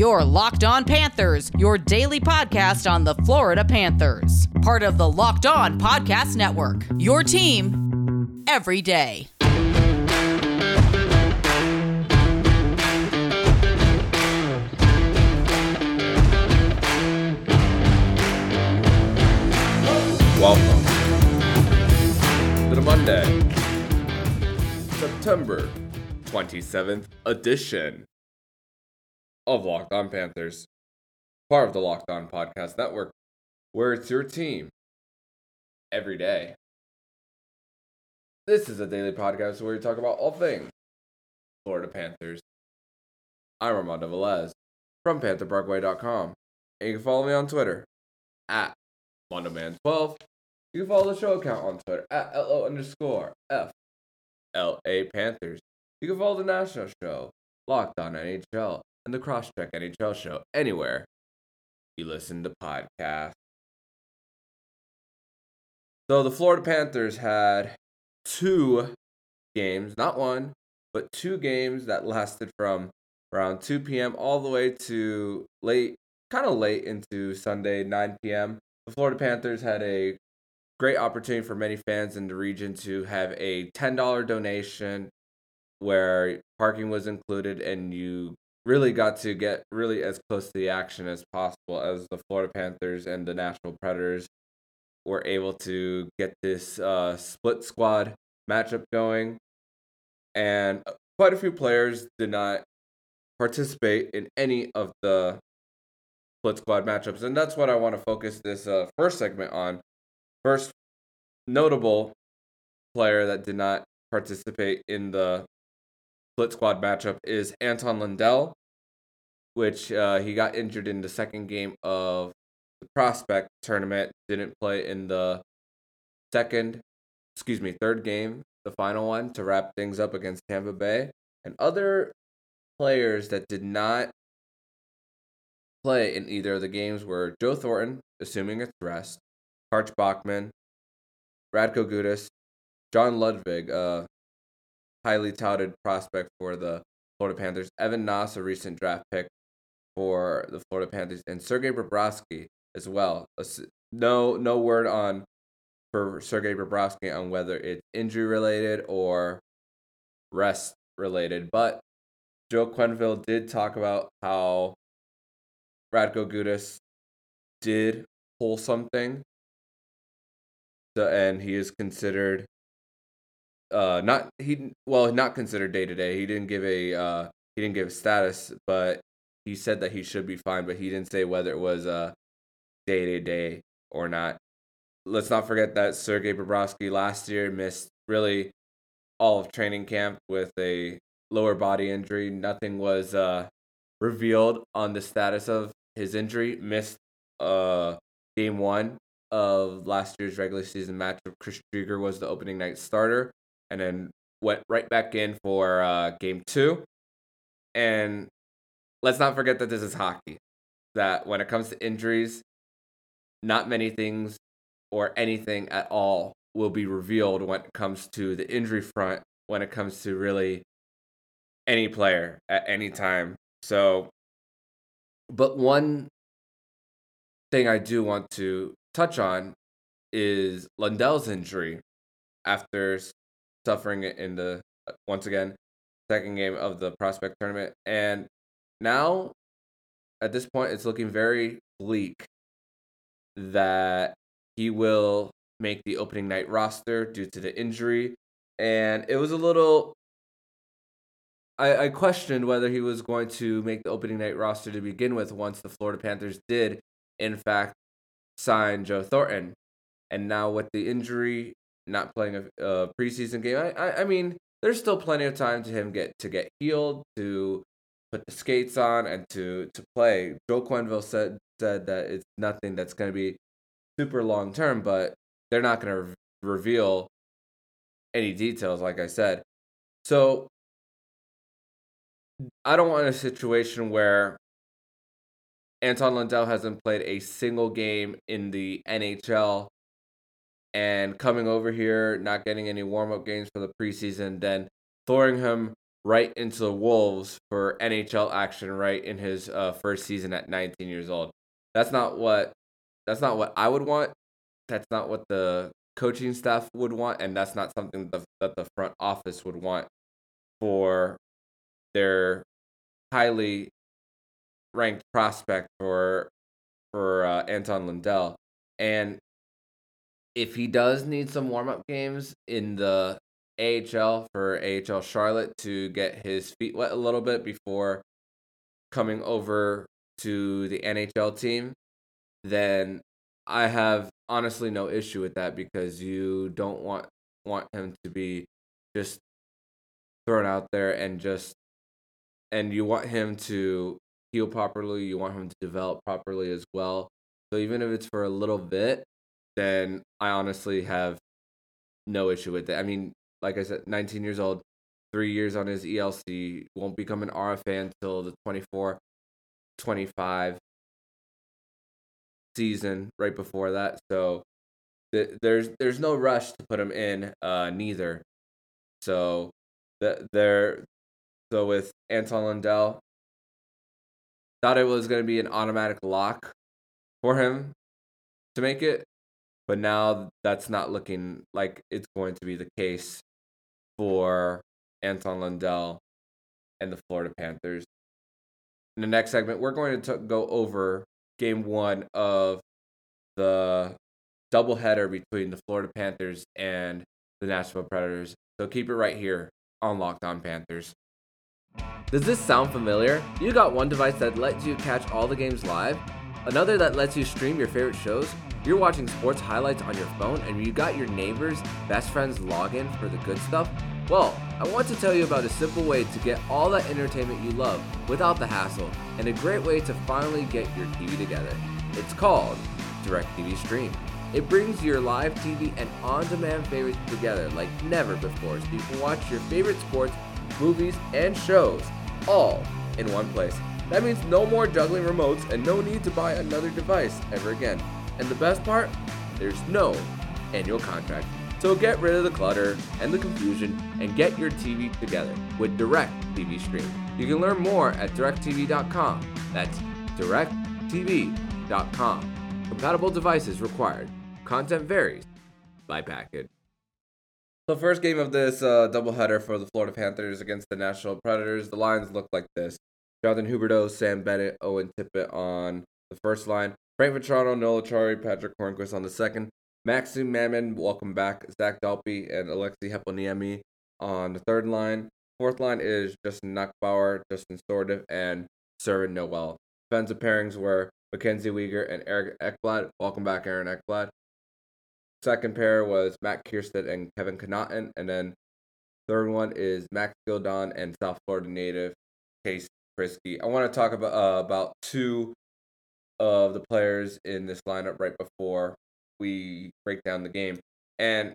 Your Locked On Panthers, your daily podcast on the Florida Panthers. Part of the Locked On Podcast Network. Your team every day. Welcome to the Monday, September 27th edition of Locked On Panthers, part of the Locked On Podcast Network, where it's your team every day. This is a daily podcast where we talk about all things Florida Panthers. I'm Armando Velez from PantherParkway.com, and you can follow me on Twitter at MondoMan12. You can follow the show account on Twitter at LO underscore F L A Panthers. You can follow the national show, Locked On NHL, and the Crosscheck NHL show anywhere you listen to podcasts. So the Florida Panthers had two games, not one, but two games that lasted from around 2 p.m. all the way to late, kind of late into Sunday, 9 p.m. The Florida Panthers had a great opportunity for many fans in the region to have a $10 donation where parking was included and you really got to get really as close to the action as possible as the Florida Panthers and the Nashville Predators were able to get this uh, split squad matchup going. And quite a few players did not participate in any of the split squad matchups. And that's what I want to focus this uh, first segment on. First notable player that did not participate in the split squad matchup is Anton Lundell, which uh, he got injured in the second game of the prospect tournament. Didn't play in the second, excuse me, third game, the final one to wrap things up against Tampa Bay. And other players that did not play in either of the games were Joe Thornton, assuming it's rest, Karch Bachman, Radko Gudas, John Ludwig, a highly touted prospect for the Florida Panthers, Evan Nause, a recent draft pick for the Florida Panthers, and Sergei Bobrovsky as well. No, no word on for Sergei Bobrovsky on whether it's injury related or rest related, but Joe Quenneville did talk about how Radko Gudas did pull something. So, and he is considered uh not he well not considered day to day. He didn't give a uh he didn't give status, but he said that he should be fine, but he didn't say whether it was uh day to day or not. Let's not forget that Sergei Bobrovsky last year missed really all of training camp with a lower body injury. Nothing was uh revealed on the status of his injury, missed uh game one of last year's regular season matchup. Chris Driedger was the opening night starter, and then went right back in for uh, game two. And let's not forget that this is hockey. That when it comes to injuries, not many things or anything at all will be revealed when it comes to the injury front. When it comes to really any player at any time. So but one thing I do want to touch on is Lundell's injury after suffering in the uh, once again second game of the prospect tournament and now at this point it's looking very bleak that he will make the opening night roster due to the injury and it was a little I, I questioned whether he was going to make the opening night roster to begin with once the Florida Panthers did, in fact, sign Joe Thornton. And now with the injury, not playing a, a preseason game, I, I, I mean, there's still plenty of time to him get to get healed, to put the skates on, and to to play. Joe Quenneville said said that it's nothing that's going to be super long term, but they're not going to re- reveal any details, like I said. So I don't want a situation where Anton Lundell hasn't played a single game in the NHL and coming over here, not getting any warm up games for the preseason, then throwing him right into the Wolves for NHL action right in his uh, first season at 19 years old. That's not what that's not what I would want. That's not what the coaching staff would want, and that's not something that the, that the front office would want for their highly ranked prospect for for uh, Anton Lundell. And if he does need some warm up games in the AHL for AHL Charlotte to get his feet wet a little bit before coming over to the NHL team, then I have honestly no issue with that because you don't want want him to be just thrown out there and just and you want him to heal properly, you want him to develop properly as well. So even if it's for a little bit, then I honestly have no issue with it. I mean, like I said, 19 years old, three years on his ELC, won't become an RFA until the 24 25 season right before that. So th- there's there's no rush to put him in uh neither. So the there so with Anton Lundell thought it was going to be an automatic lock for him to make it, but now that's not looking like it's going to be the case for Anton Lundell and the Florida Panthers. In the next segment, we're going to t- go over game one of the doubleheader between the Florida Panthers and the Nashville Predators. So keep it right here on Locked On Panthers. Does this sound familiar? You got one device that lets you catch all the games live, another that lets you stream your favorite shows. You're watching sports highlights on your phone, and you got your neighbor's best friend's login for the good stuff. Well, I want to tell you about a simple way to get all that entertainment you love without the hassle, and a great way to finally get your TV together. It's called DirecTV Stream. It brings your live TV and on demand favorites together like never before so you can watch your favorite sports, movies, and shows all in one place. That means no more juggling remotes and no need to buy another device ever again. And the best part? There's no annual contract. So get rid of the clutter and the confusion and get your TV together with Direct TV Stream. You can learn more at directv.com. That's directv.com. Compatible devices required. Content varies by package. The first game of this uh, doubleheader for the Florida Panthers against the Nashville Predators, the lines look like this: Jonathan Huberdeau, Sam Bennett, Owen Tippett on the first line, Frank Vatrano, Noel Acciari, Patric Hornqvist on the second, Maxim Mamin, welcome back, Zach Dalpe, and Alexei Heponiemi on the third line. Fourth line is Justin Nachbaur, Justin Sourdif, and Serron Noel. Defensive pairings were Mackenzie Weegar and Eric Ekblad. Welcome back, Aaron Ekblad. Second pair was Matt Kiersted and Kevin Connauton. And then third one is Max Gildon and South Florida native Chase Priskie. I want to talk about uh, about two of the players in this lineup right before we break down the game. And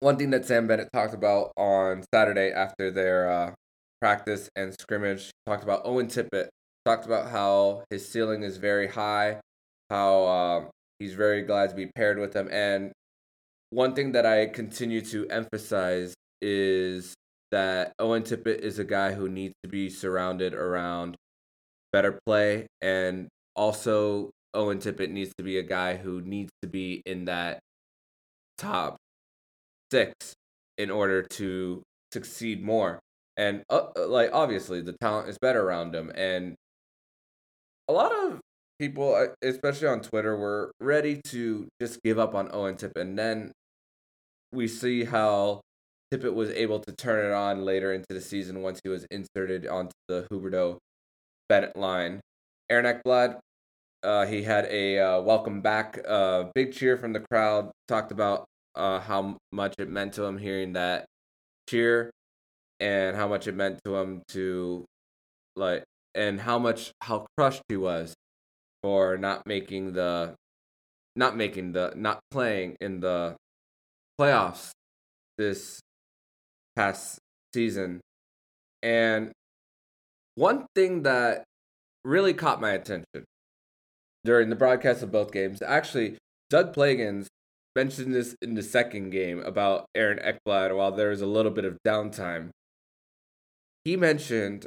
one thing that Sam Bennett talked about on Saturday after their uh, practice and scrimmage talked about Owen Tippett. Talked about how his ceiling is very high, how um, he's very glad to be paired with them. And one thing that I continue to emphasize is that Owen Tippett is a guy who needs to be surrounded around better play. And also, Owen Tippett needs to be a guy who needs to be in that top six in order to succeed more. And uh, uh like obviously the talent is better around him and a lot of people, uh, especially on Twitter, were ready to just give up on Owen Tippett. And then we see how Tippett was able to turn it on later into the season once he was inserted onto the Huberdeau Bennett line. Aaron Ekblad, uh, he had a uh, welcome back, uh, big cheer from the crowd. Talked about uh, how much it meant to him hearing that cheer, and how much it meant to him to like, and how much how crushed he was for not making the not making the not playing in the playoffs this past season. And one thing that really caught my attention during the broadcast of both games, actually, Doug Plagens mentioned this in the second game about Aaron Ekblad while there was a little bit of downtime. he mentioned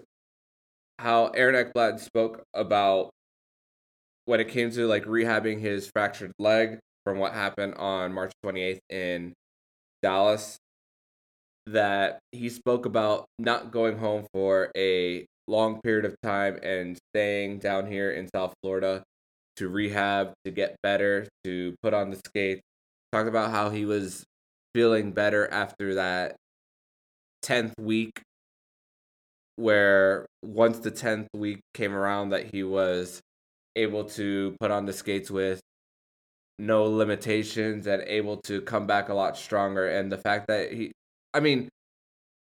how Aaron Ekblad spoke about when it came to like rehabbing his fractured leg from what happened on March 28th in Dallas that he spoke about not going home for a long period of time and staying down here in South Florida to rehab, to get better, to put on the skates. Talked about how he was feeling better after that 10th week, where once the 10th week came around, that he was able to put on the skates with no limitations and able to come back a lot stronger. And the fact that he, I mean,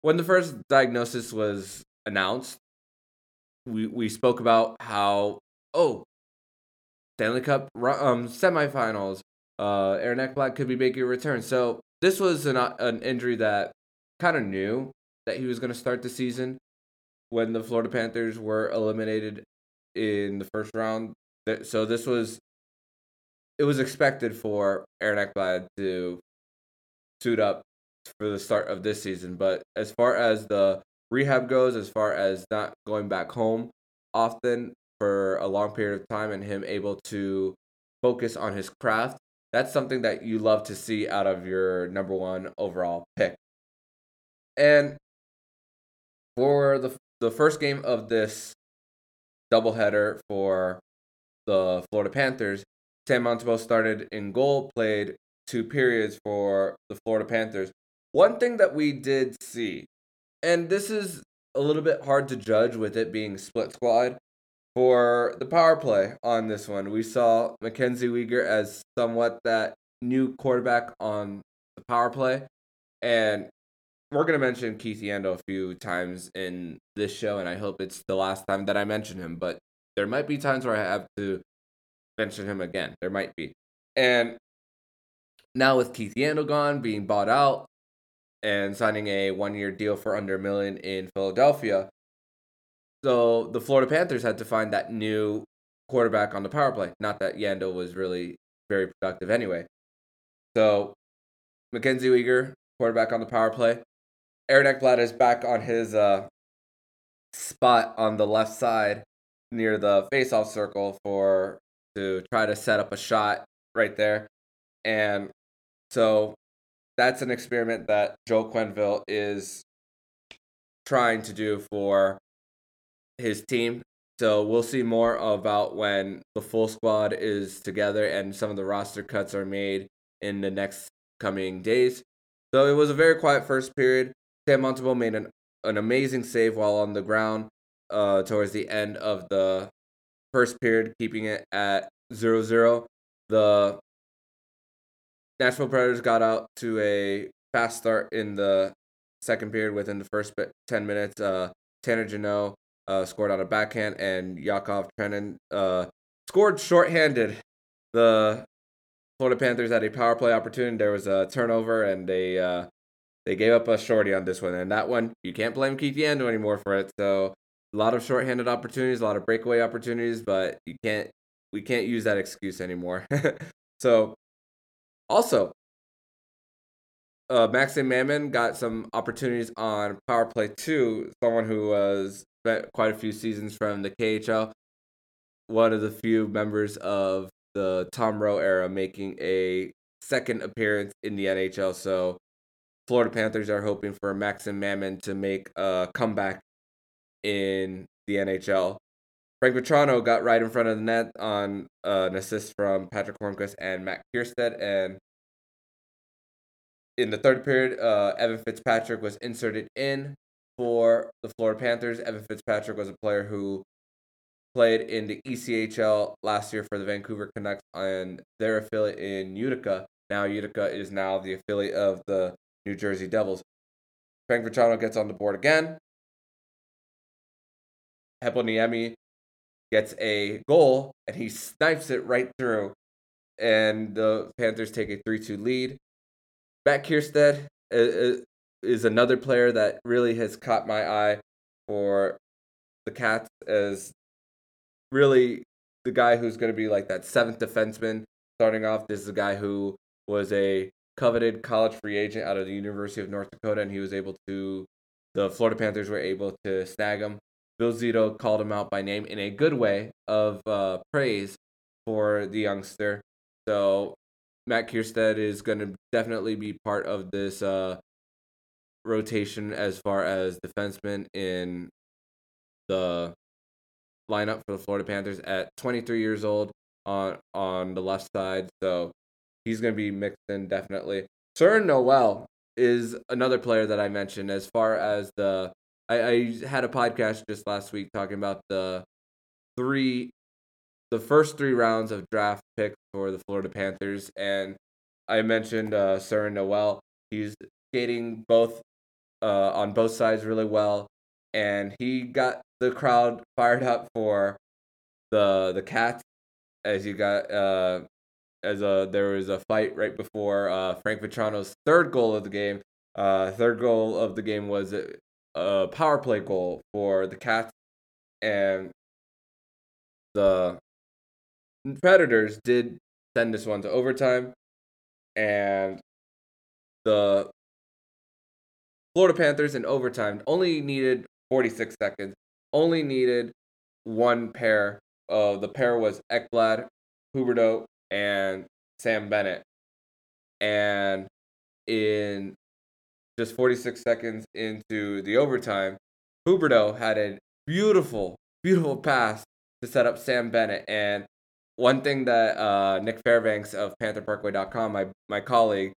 when the first diagnosis was announced, we we spoke about how oh Stanley Cup um semifinals, uh, Aaron Ekblad could be making a return. So this was an an injury that kind of knew that he was going to start the season when the Florida Panthers were eliminated in the first round. So this was it was expected for Aaron Ekblad to suit up for the start of this season. But as far as the rehab goes, as far as not going back home often for a long period of time and him able to focus on his craft, that's something that you love to see out of your number one overall pick. And for the the first game of this doubleheader for the Florida Panthers, Sam Montembeault started in goal, played two periods for the Florida Panthers. One thing that we did see, and this is a little bit hard to judge with it being split squad, for the power play on this one, we saw Mackenzie Weegar as somewhat that new quarterback on the power play. And we're going to mention Keith Yandle a few times in this show, and I hope it's the last time that I mention him. But there might be times where I have to mention him again. There might be. And now with Keith Yandle gone, being bought out, and signing a one year deal for under a million in Philadelphia. So the Florida Panthers had to find that new quarterback on the power play. Not that Yandle was really very productive anyway. So Mackenzie Weegar, quarterback on the power play. Aaron Ekblad is back on his uh, spot on the left side near the faceoff circle for to try to set up a shot right there. And so that's an experiment that Joe Quenneville is trying to do for his team. So we'll see more about when the full squad is together and some of the roster cuts are made in the next coming days. So it was a very quiet first period. Sam Montembeault made an, an amazing save while on the ground uh, towards the end of the first period, keeping it at 0 0. The Nashville Predators got out to a fast start in the second period within the first 10 minutes. Uh, Tanner Jeannot uh, scored on a backhand, and Yakov Trenin uh, scored shorthanded. The Florida Panthers had a power play opportunity. There was a turnover, and they uh, they gave up a shorty on this one. And that one, you can't blame Keith Yandle anymore for it. So a lot of shorthanded opportunities, a lot of breakaway opportunities, but you can't we can't use that excuse anymore. so also uh, Maxim Mamin got some opportunities on power play two. Someone who was spent quite a few seasons from the KHL. One of the few members of the Tom Rowe era making a second appearance in the NHL. So Florida Panthers are hoping for Maxim Mamin to make a comeback in the NHL. Frank Vatrano got right in front of the net on uh, an assist from Patric Hornqvist and Matt Kiersted. And in the third period, uh, Evan Fitzpatrick was inserted in for the Florida Panthers. Evan Fitzpatrick was a player who played in the ECHL last year for the Vancouver Canucks and their affiliate in Utica. Now Utica is now the affiliate of the New Jersey Devils. Frank Vatrano gets on the board again. Heponiemi gets a goal and he snipes it right through. And the Panthers take a 3 2 lead. Matt Kiersted uh, uh, is another player that really has caught my eye for the Cats as really the guy who's going to be like that seventh defenseman starting off. This is a guy who was a coveted college free agent out of the University of North Dakota, and he was able to the Florida Panthers were able to snag him. Bill Zito called him out by name in a good way of uh, praise for the youngster. So Matt Kiersted is going to definitely be part of this uh, rotation as far as defensemen in the lineup for the Florida Panthers at 23 years old on on the left side. So he's going to be mixed in definitely. Serron Noel is another player that I mentioned as far as the I, I had a podcast just last week talking about the three the first three rounds of draft picks for the Florida Panthers and I mentioned uh Serron Noel. He's skating both uh on both sides really well and he got the crowd fired up for the the cats as you got uh as a there was a fight right before uh, Frank Vatrano's third goal of the game. Uh, third goal of the game was a, power play goal for the Cats, and the Predators did send this one to overtime, and the Florida Panthers in overtime only needed 46 seconds, only needed one pair. Uh, the pair was Ekblad, Huberdeau, and Sam Bennett. And in just 46 seconds into the overtime, Huberdeau had a beautiful, beautiful pass to set up Sam Bennett. And one thing that uh, Nick Fairbanks of PantherParkway.com, my my colleague,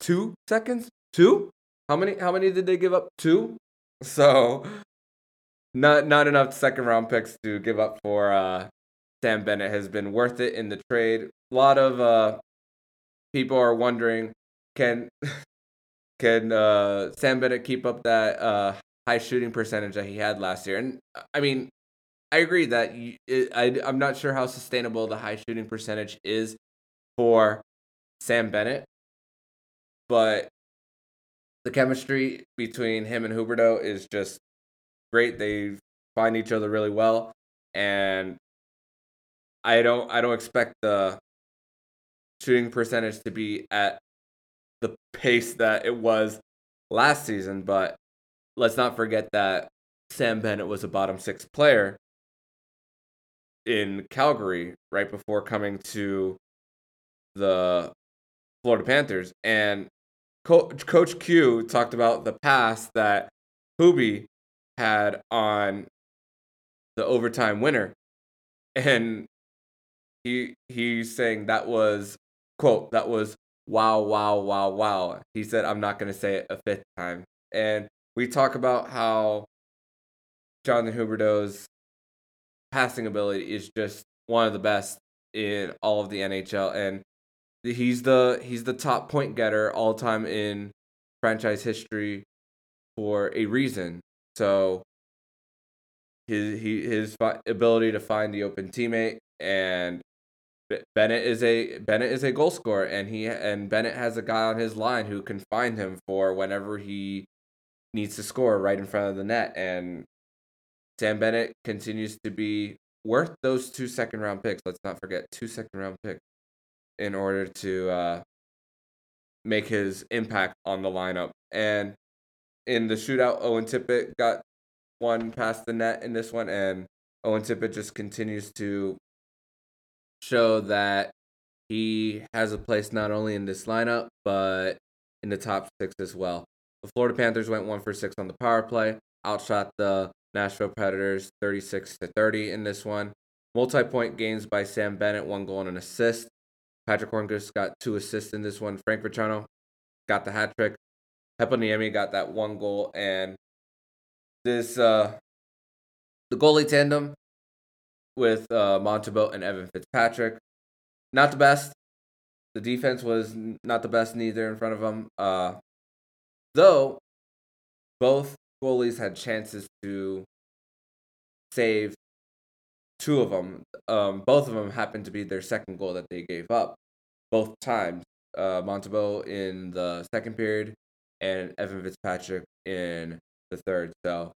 two seconds, two. How many? How many did they give up? Two. So, not not enough second round picks to give up for uh, Sam Bennett has been worth it in the trade. A lot of uh, people are wondering can can uh, Sam Bennett keep up that uh, high shooting percentage that he had last year? And I mean, I agree that you, it, I I'm not sure how sustainable the high shooting percentage is for Sam Bennett, but the chemistry between him and Huberdeau is just great. They find each other really well, and I don't I don't expect the shooting percentage to be at the pace that it was last season, but let's not forget that Sam Bennett was a bottom six player in Calgary right before coming to the Florida Panthers. And Coach, Q talked about the pass that Hubie had on the overtime winner. And he he's saying that was quote that was wow wow wow wow. He said I'm not going to say it a fifth time. And we talk about how Jonathan Huberdeau's passing ability is just one of the best in all of the NHL and he's the he's the top point getter all time in franchise history for a reason. So his he his ability to find the open teammate and Bennett is a Bennett is a goal scorer, and he and Bennett has a guy on his line who can find him for whenever he needs to score right in front of the net. And Sam Bennett continues to be worth those two second round picks. Let's not forget two second round picks in order to uh, make his impact on the lineup. And in the shootout, Owen Tippett got one past the net in this one, and Owen Tippett just continues to show that he has a place not only in this lineup, but in the top six as well. The Florida Panthers went one for six on the power play, outshot the Nashville Predators 36 to 30 in this one. Multi point games by Sam Bennett, one goal and an assist. Patric Hornqvist got two assists in this one. Frank Vatrano got the hat trick. Heponiemi got that one goal. And this, uh, the goalie tandem with uh, and Evan Fitzpatrick. Not the best. The defense was not the best neither in front of them. Uh, though both goalies had chances to save two of them. Um, both of them happened to be their second goal that they gave up both times. Uh, Montembeault in the second period and Evan Fitzpatrick in the third. So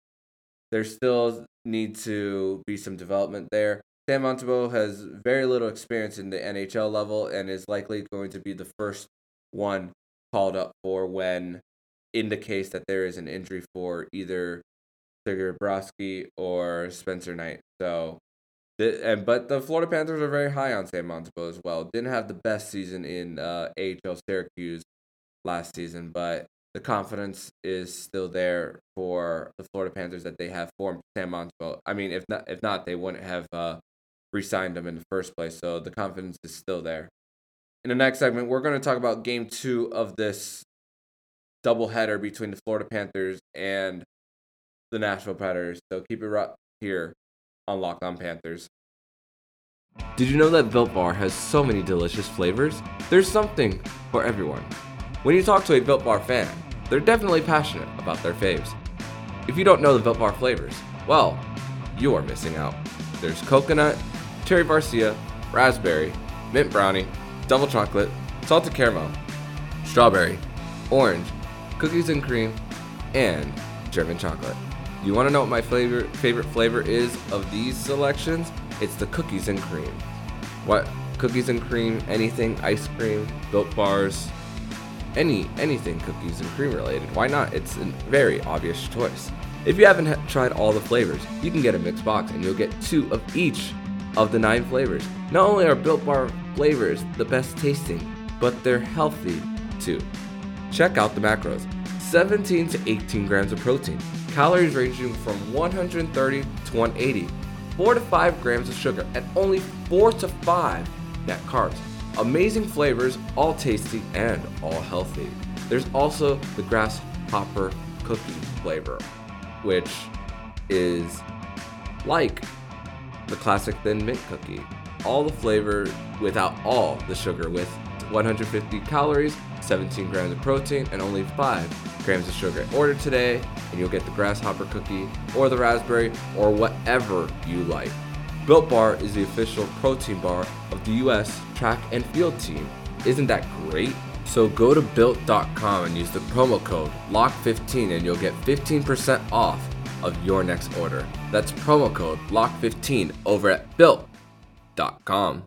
there still need to be some development there. Sam Montembeault has very little experience in the NHL level and is likely going to be the first one called up for when in the case that there is an injury for either Sergei Bobrovsky or Spencer Knight. So, the, and but the Florida Panthers are very high on Sam Montembeault as well. Didn't have the best season in uh, AHL Syracuse last season, but the confidence is still there for the Florida Panthers that they have formed Sam Montembeault. I mean, if not, if not, they wouldn't have uh, re-signed him in the first place. So the confidence is still there. In the next segment, we're going to talk about Game Two of this doubleheader between the Florida Panthers and the Nashville Predators. So keep it right here on Locked On Panthers. Did you know that Built Bar has so many delicious flavors? There's something for everyone. When you talk to a Built Bar fan, they're definitely passionate about their faves. If you don't know the Built Bar flavors, well, you are missing out. There's coconut, cherry barcia, raspberry, mint brownie, double chocolate, salted caramel, strawberry, orange, cookies and cream, and German chocolate. You want to know what my flavor, favorite flavor is of these selections? It's the cookies and cream. What cookies and cream, anything ice cream, built bars, any anything cookies and cream related. Why not? It's a very obvious choice. If you haven't ha- tried all the flavors, you can get a mixed box and you'll get two of each of the nine flavors. Not only are Built Bar flavors the best tasting, but they're healthy too. Check out the macros 17 to 18 grams of protein, calories ranging from 130 to 180, 4 to 5 grams of sugar, and only 4 to 5 net carbs. Amazing flavors, all tasty and all healthy. There's also the grasshopper cookie flavor, which is like the classic thin mint cookie. All the flavor without all the sugar, with 150 calories, 17 grams of protein, and only 5 grams of sugar. Order today, and you'll get the grasshopper cookie, or the raspberry, or whatever you like. Built Bar is the official protein bar of the US track and field team. Isn't that great? So go to built.com and use the promo code LOCK15 and you'll get 15% off of your next order. That's promo code LOCK15 over at built.com.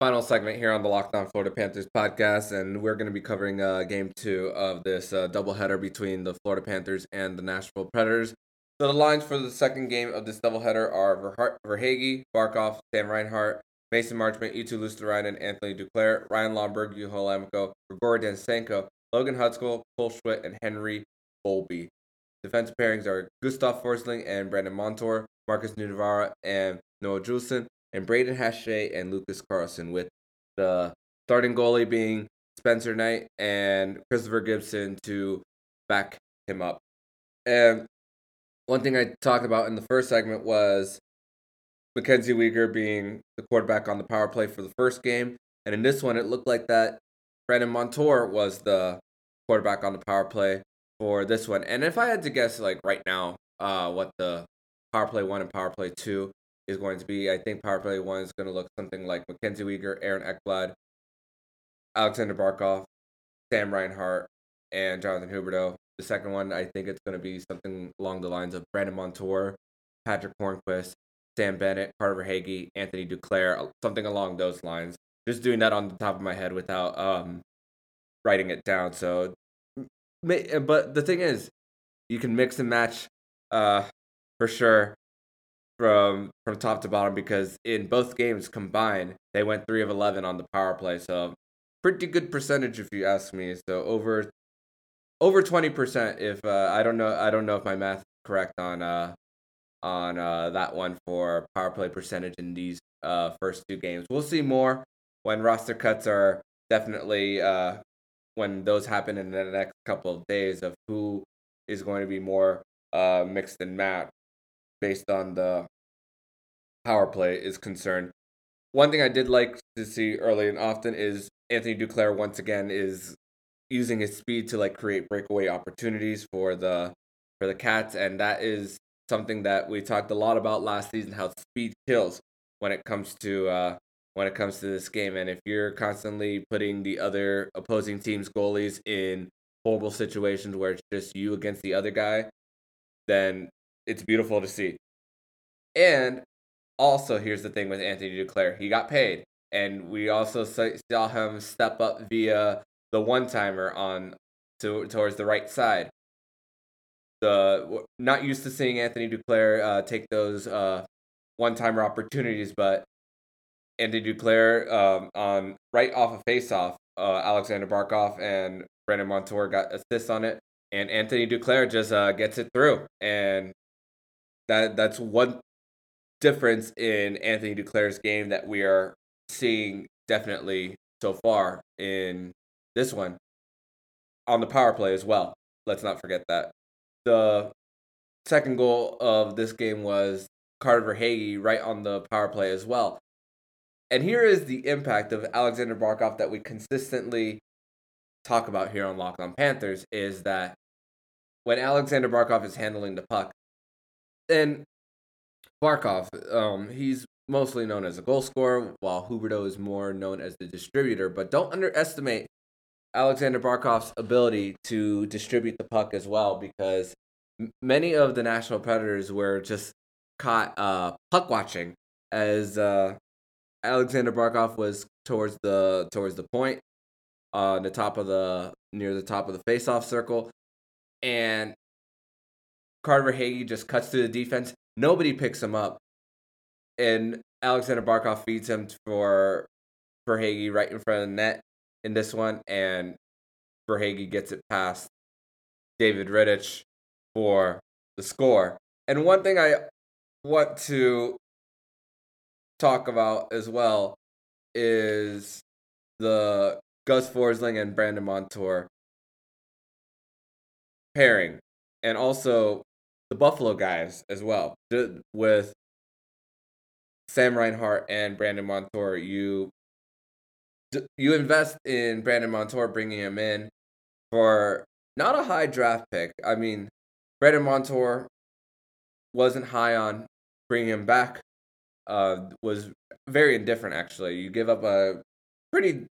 Final segment here on the Locked On Florida Panthers podcast, and we're going to be covering uh, game two of this uh, doubleheader between the Florida Panthers and the Nashville Predators. So the lines for the second game of this doubleheader are Verha- Verhaeghe, Barkov, Sam Reinhart, Mason Marchment, Eetu Luostarinen, Anthony Duclair, Ryan Lomberg, Juho Lammikko, Grigory Denisenko, Logan Hutsko, Cole Schwindt, and Henry Bowlby. Defensive pairings are Gustav Forsling and Brandon Montour, Markus Nutivaara and Noah Juulsen, and Braden Hache and Lucas Carlson, with the starting goalie being Spencer Knight and Christopher Gibson to back him up. And one thing I talked about in the first segment was Mackenzie Weegar being the quarterback on the power play for the first game. And in this one, it looked like that Brandon Montour was the quarterback on the power play for this one. And if I had to guess, like right now, uh, what the power play one and power play two is going to be, I think power play one is going to look something like Mackenzie Weegar, Aaron Ekblad, Alexander Barkov, Sam Reinhart, and Jonathan Huberdeau. The second one, I think it's going to be something along the lines of Brandon Montour, Patric Hornqvist, Sam Bennett, Carter Verhaeghe, Anthony Duclair, something along those lines. Just doing that on the top of my head without um, writing it down. So, but the thing is, you can mix and match uh, for sure from from top to bottom because in both games combined, they went three of eleven on the power play. So, pretty good percentage if you ask me. So over over 20% if uh, I don't know I don't know if my math is correct on uh on uh that one for power play percentage in these uh first two games. We'll see more when roster cuts are definitely uh when those happen in the next couple of days of who is going to be more uh mixed and matched based on the power play is concerned. One thing I did like to see early and often is Anthony Duclair once again is using his speed to like create breakaway opportunities for the for the Cats, and that is something that we talked a lot about last season. How speed kills when it comes to uh, when it comes to this game, and if you're constantly putting the other opposing team's goalies in horrible situations where it's just you against the other guy, then it's beautiful to see. And also, here's the thing with Anthony Duclair: he got paid, and we also saw him step up via the one timer on to, towards the right side. The not used to seeing Anthony Duclair uh, take those uh, one-timer opportunities, but Anthony Duclair um, on right off of face-off, uh, Alexander Barkov and Brandon Montour got assists on it, and Anthony Duclair just uh, gets it through, and that that's one difference in Anthony Duclair's game that we are seeing definitely so far in this one on the power play as well. Let's not forget that. The second goal of this game was Carter Verhaeghe right on the power play as well. And here is the impact of Alexander Barkov that we consistently talk about here on Locked On Panthers is that when Alexander Barkov is handling the puck, and Barkov, um, he's mostly known as a goal scorer, while Huberdeau is more known as the distributor. But don't underestimate Alexander Barkov's ability to distribute the puck as well, because many of the Nashville Predators were just caught uh, puck watching as uh, Alexander Barkov was towards the towards the point on uh, the top of the near the top of the faceoff circle, and Carter Verhaeghe just cuts through the defense. Nobody picks him up, and Alexander Barkov feeds him for for Verhaeghe right in front of the net in this one, and Verhaeghe gets it past David Rittich for the score. And one thing I want to talk about as well is the Gus Forsling and Brandon Montour pairing, and also the Buffalo guys as well with Sam Reinhart and Brandon Montour. You you invest in Brandon Montour, bringing him in for not a high draft pick. I mean, Brandon Montour wasn't high on bringing him back. Uh, was very indifferent actually. You give up a pretty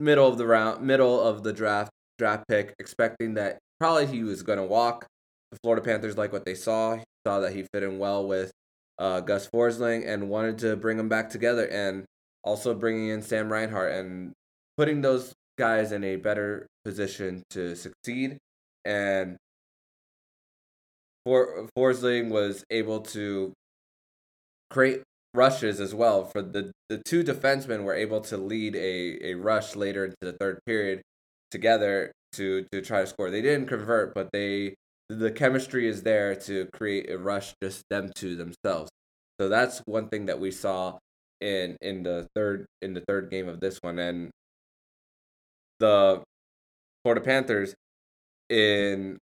middle of the round, middle of the draft draft pick, expecting that probably he was going to walk. The Florida Panthers like what they saw. Saw that he fit in well with uh, Gus Forsling and wanted to bring him back together. And also bringing in Sam Reinhart and putting those guys in a better position to succeed. And For Forsling was able to create rushes as well. For the, the two defensemen were able to lead a, a rush later into the third period together to, to try to score. They didn't convert, but they the chemistry is there to create a rush just them to themselves. So that's one thing that we saw in in the third in the third game of this one, and the Florida Panthers in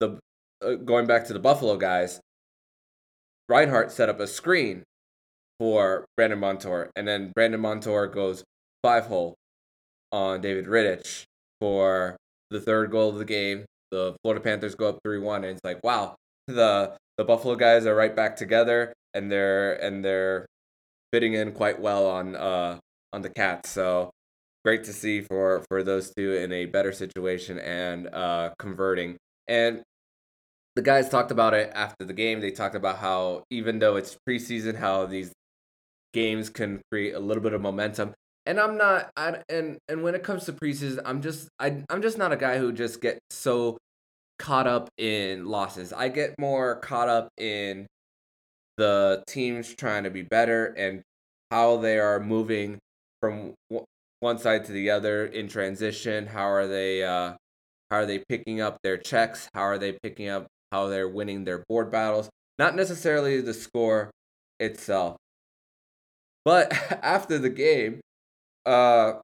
the uh, going back to the Buffalo guys, Reinhart set up a screen for Brandon Montour, and then Brandon Montour goes five hole on David Rittich for the third goal of the game. The Florida Panthers go up three one, and it's like, wow, the the Buffalo guys are right back together, and they're and they're fitting in quite well on uh on the Cats. So great to see for for those two in a better situation and uh converting. And the guys talked about it after the game. They talked about how even though it's preseason, how these games can create a little bit of momentum. And I'm not I and and when it comes to preseason, I'm just I I'm just not a guy who just gets so caught up in losses. I get more caught up in the teams trying to be better and how they are moving from one side to the other in transition. How are they? Uh, how are they picking up their checks? How are they picking up? How they're winning their board battles? Not necessarily the score itself, but after the game, uh,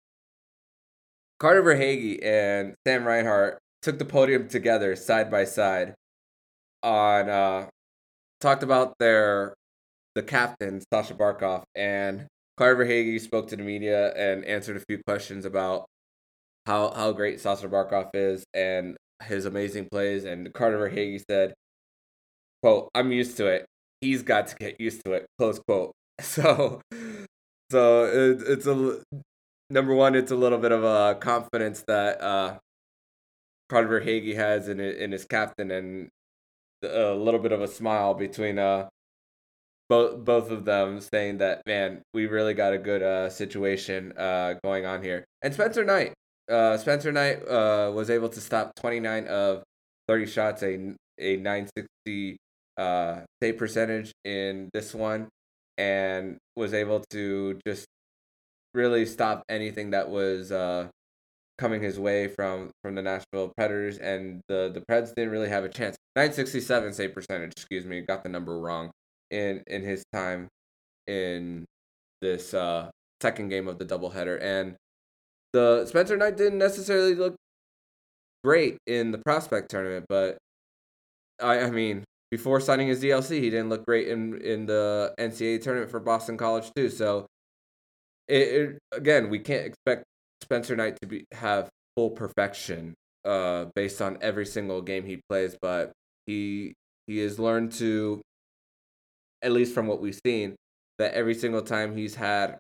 Carter Verhaeghe and Sam Reinhart took the podium together side by side on uh, talked about their the captain Sasha Barkov and Carter Verhaeghe spoke to the media and answered a few questions about how how great Sasha Barkov is and his amazing plays. And Carter Verhaeghe said, "quote I'm used to it. He's got to get used to it." Close quote. So, so it, it's a number one. It's a little bit of a confidence that uh, Carter Verhaeghe has in in his captain, and a little bit of a smile between uh both both of them saying that man we really got a good uh situation uh going on here. And Spencer Knight uh, Spencer Knight uh, was able to stop 29 of 30 shots, a a 960 uh, save percentage in this one, and was able to just really stop anything that was uh, coming his way from from the Nashville Predators, and the the Preds didn't really have a chance. 967 save percentage, excuse me, got the number wrong in in his time in this uh, second game of the doubleheader, and the Spencer Knight didn't necessarily look great in the prospect tournament, but I I mean before signing his ELC, he didn't look great in in the NCAA tournament for Boston College too. So it, it again, we can't expect Spencer Knight to be have full perfection uh based on every single game he plays, but he he has learned to at least from what we've seen that every single time he's had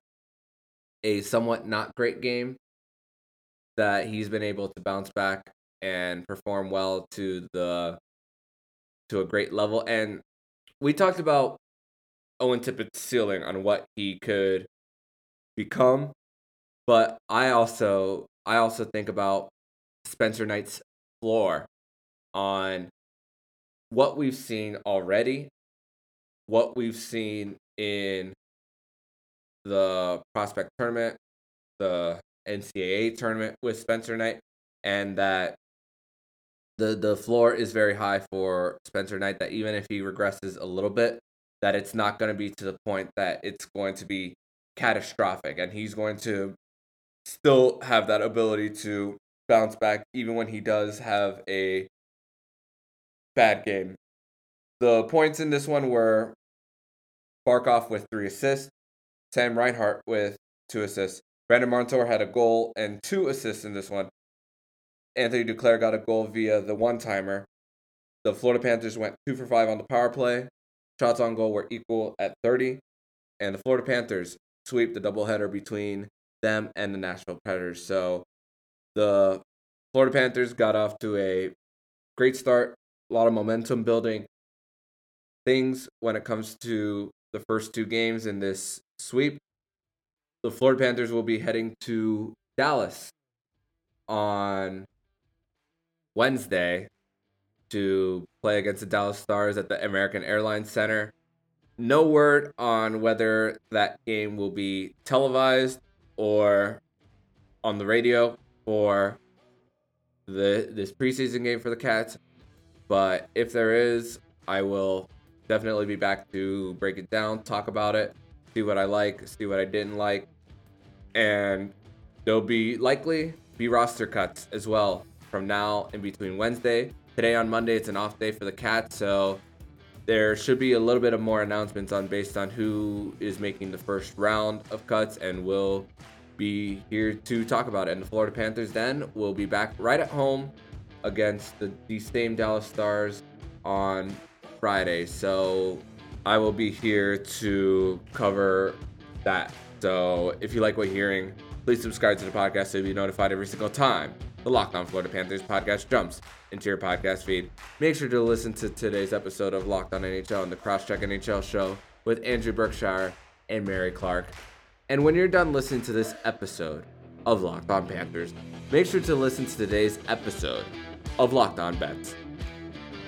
a somewhat not great game that he's been able to bounce back and perform well to the to a great level. And we talked about Owen Tippett's ceiling on what he could become but I also I also think about Spencer Knight's floor on what we've seen already, what we've seen in the prospect tournament, the NCAA tournament with Spencer Knight, and that the the floor is very high for Spencer Knight. That even if he regresses a little bit, that it's not going to be to the point that it's going to be catastrophic, and he's going to still have that ability to bounce back even when he does have a bad game. The points in this one were Barkov with three assists, Sam Reinhart with two assists. Brandon Montour had a goal and two assists in this one. Anthony Duclair got a goal via the one timer. The Florida Panthers went two for five on the power play. Shots on goal were equal at 30. And the Florida Panthers sweep the doubleheader between them and the Nashville Predators. So the Florida Panthers got off to a great start, a lot of momentum building things when it comes to the first two games in this sweep. The Florida Panthers will be heading to Dallas on Wednesday to play against the Dallas Stars at the American Airlines Center. No word on whether that game will be televised or on the radio for the this preseason game for the Cats. But if there is, I will definitely be back to break it down, talk about it, see what I like, see what I didn't like, and there'll be likely be roster cuts as well from now in between Wednesday. Today on Monday, it's an off day for the Cats, so there should be a little bit of more announcements on based on who is making the first round of cuts and will be here to talk about it. And the Florida Panthers then will be back right at home against the, the same Dallas Stars on Friday. So I will be here to cover that. So if you like what you're hearing, please subscribe to the podcast so you'll be notified every single time the Locked On Florida Panthers podcast jumps into your podcast feed. Make sure to listen to today's episode of Locked On NHL and the Crosscheck NHL show with Andrew Berkshire and Mary Clark. And when you're done listening to this episode of Locked On Panthers, make sure to listen to today's episode of Locked On Bets.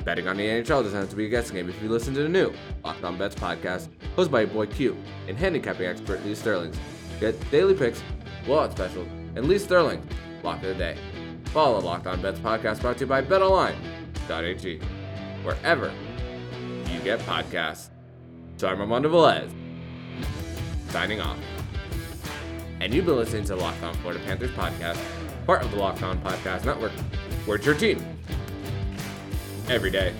Betting on the NHL doesn't have to be a guessing game if you listen to the new Locked On Bets podcast, hosted by your boy Q and handicapping expert Lee Sterling. Get daily picks, blowout specials, and Lee Sterling lock of the day. Follow the Locked On Bets podcast brought to you by BetOnline.ag, wherever you get podcasts. So I'm Armando Velez, signing off and you've been listening to Locked On Florida Panthers podcast, part of the Locked On Podcast Network. Where's your team every day.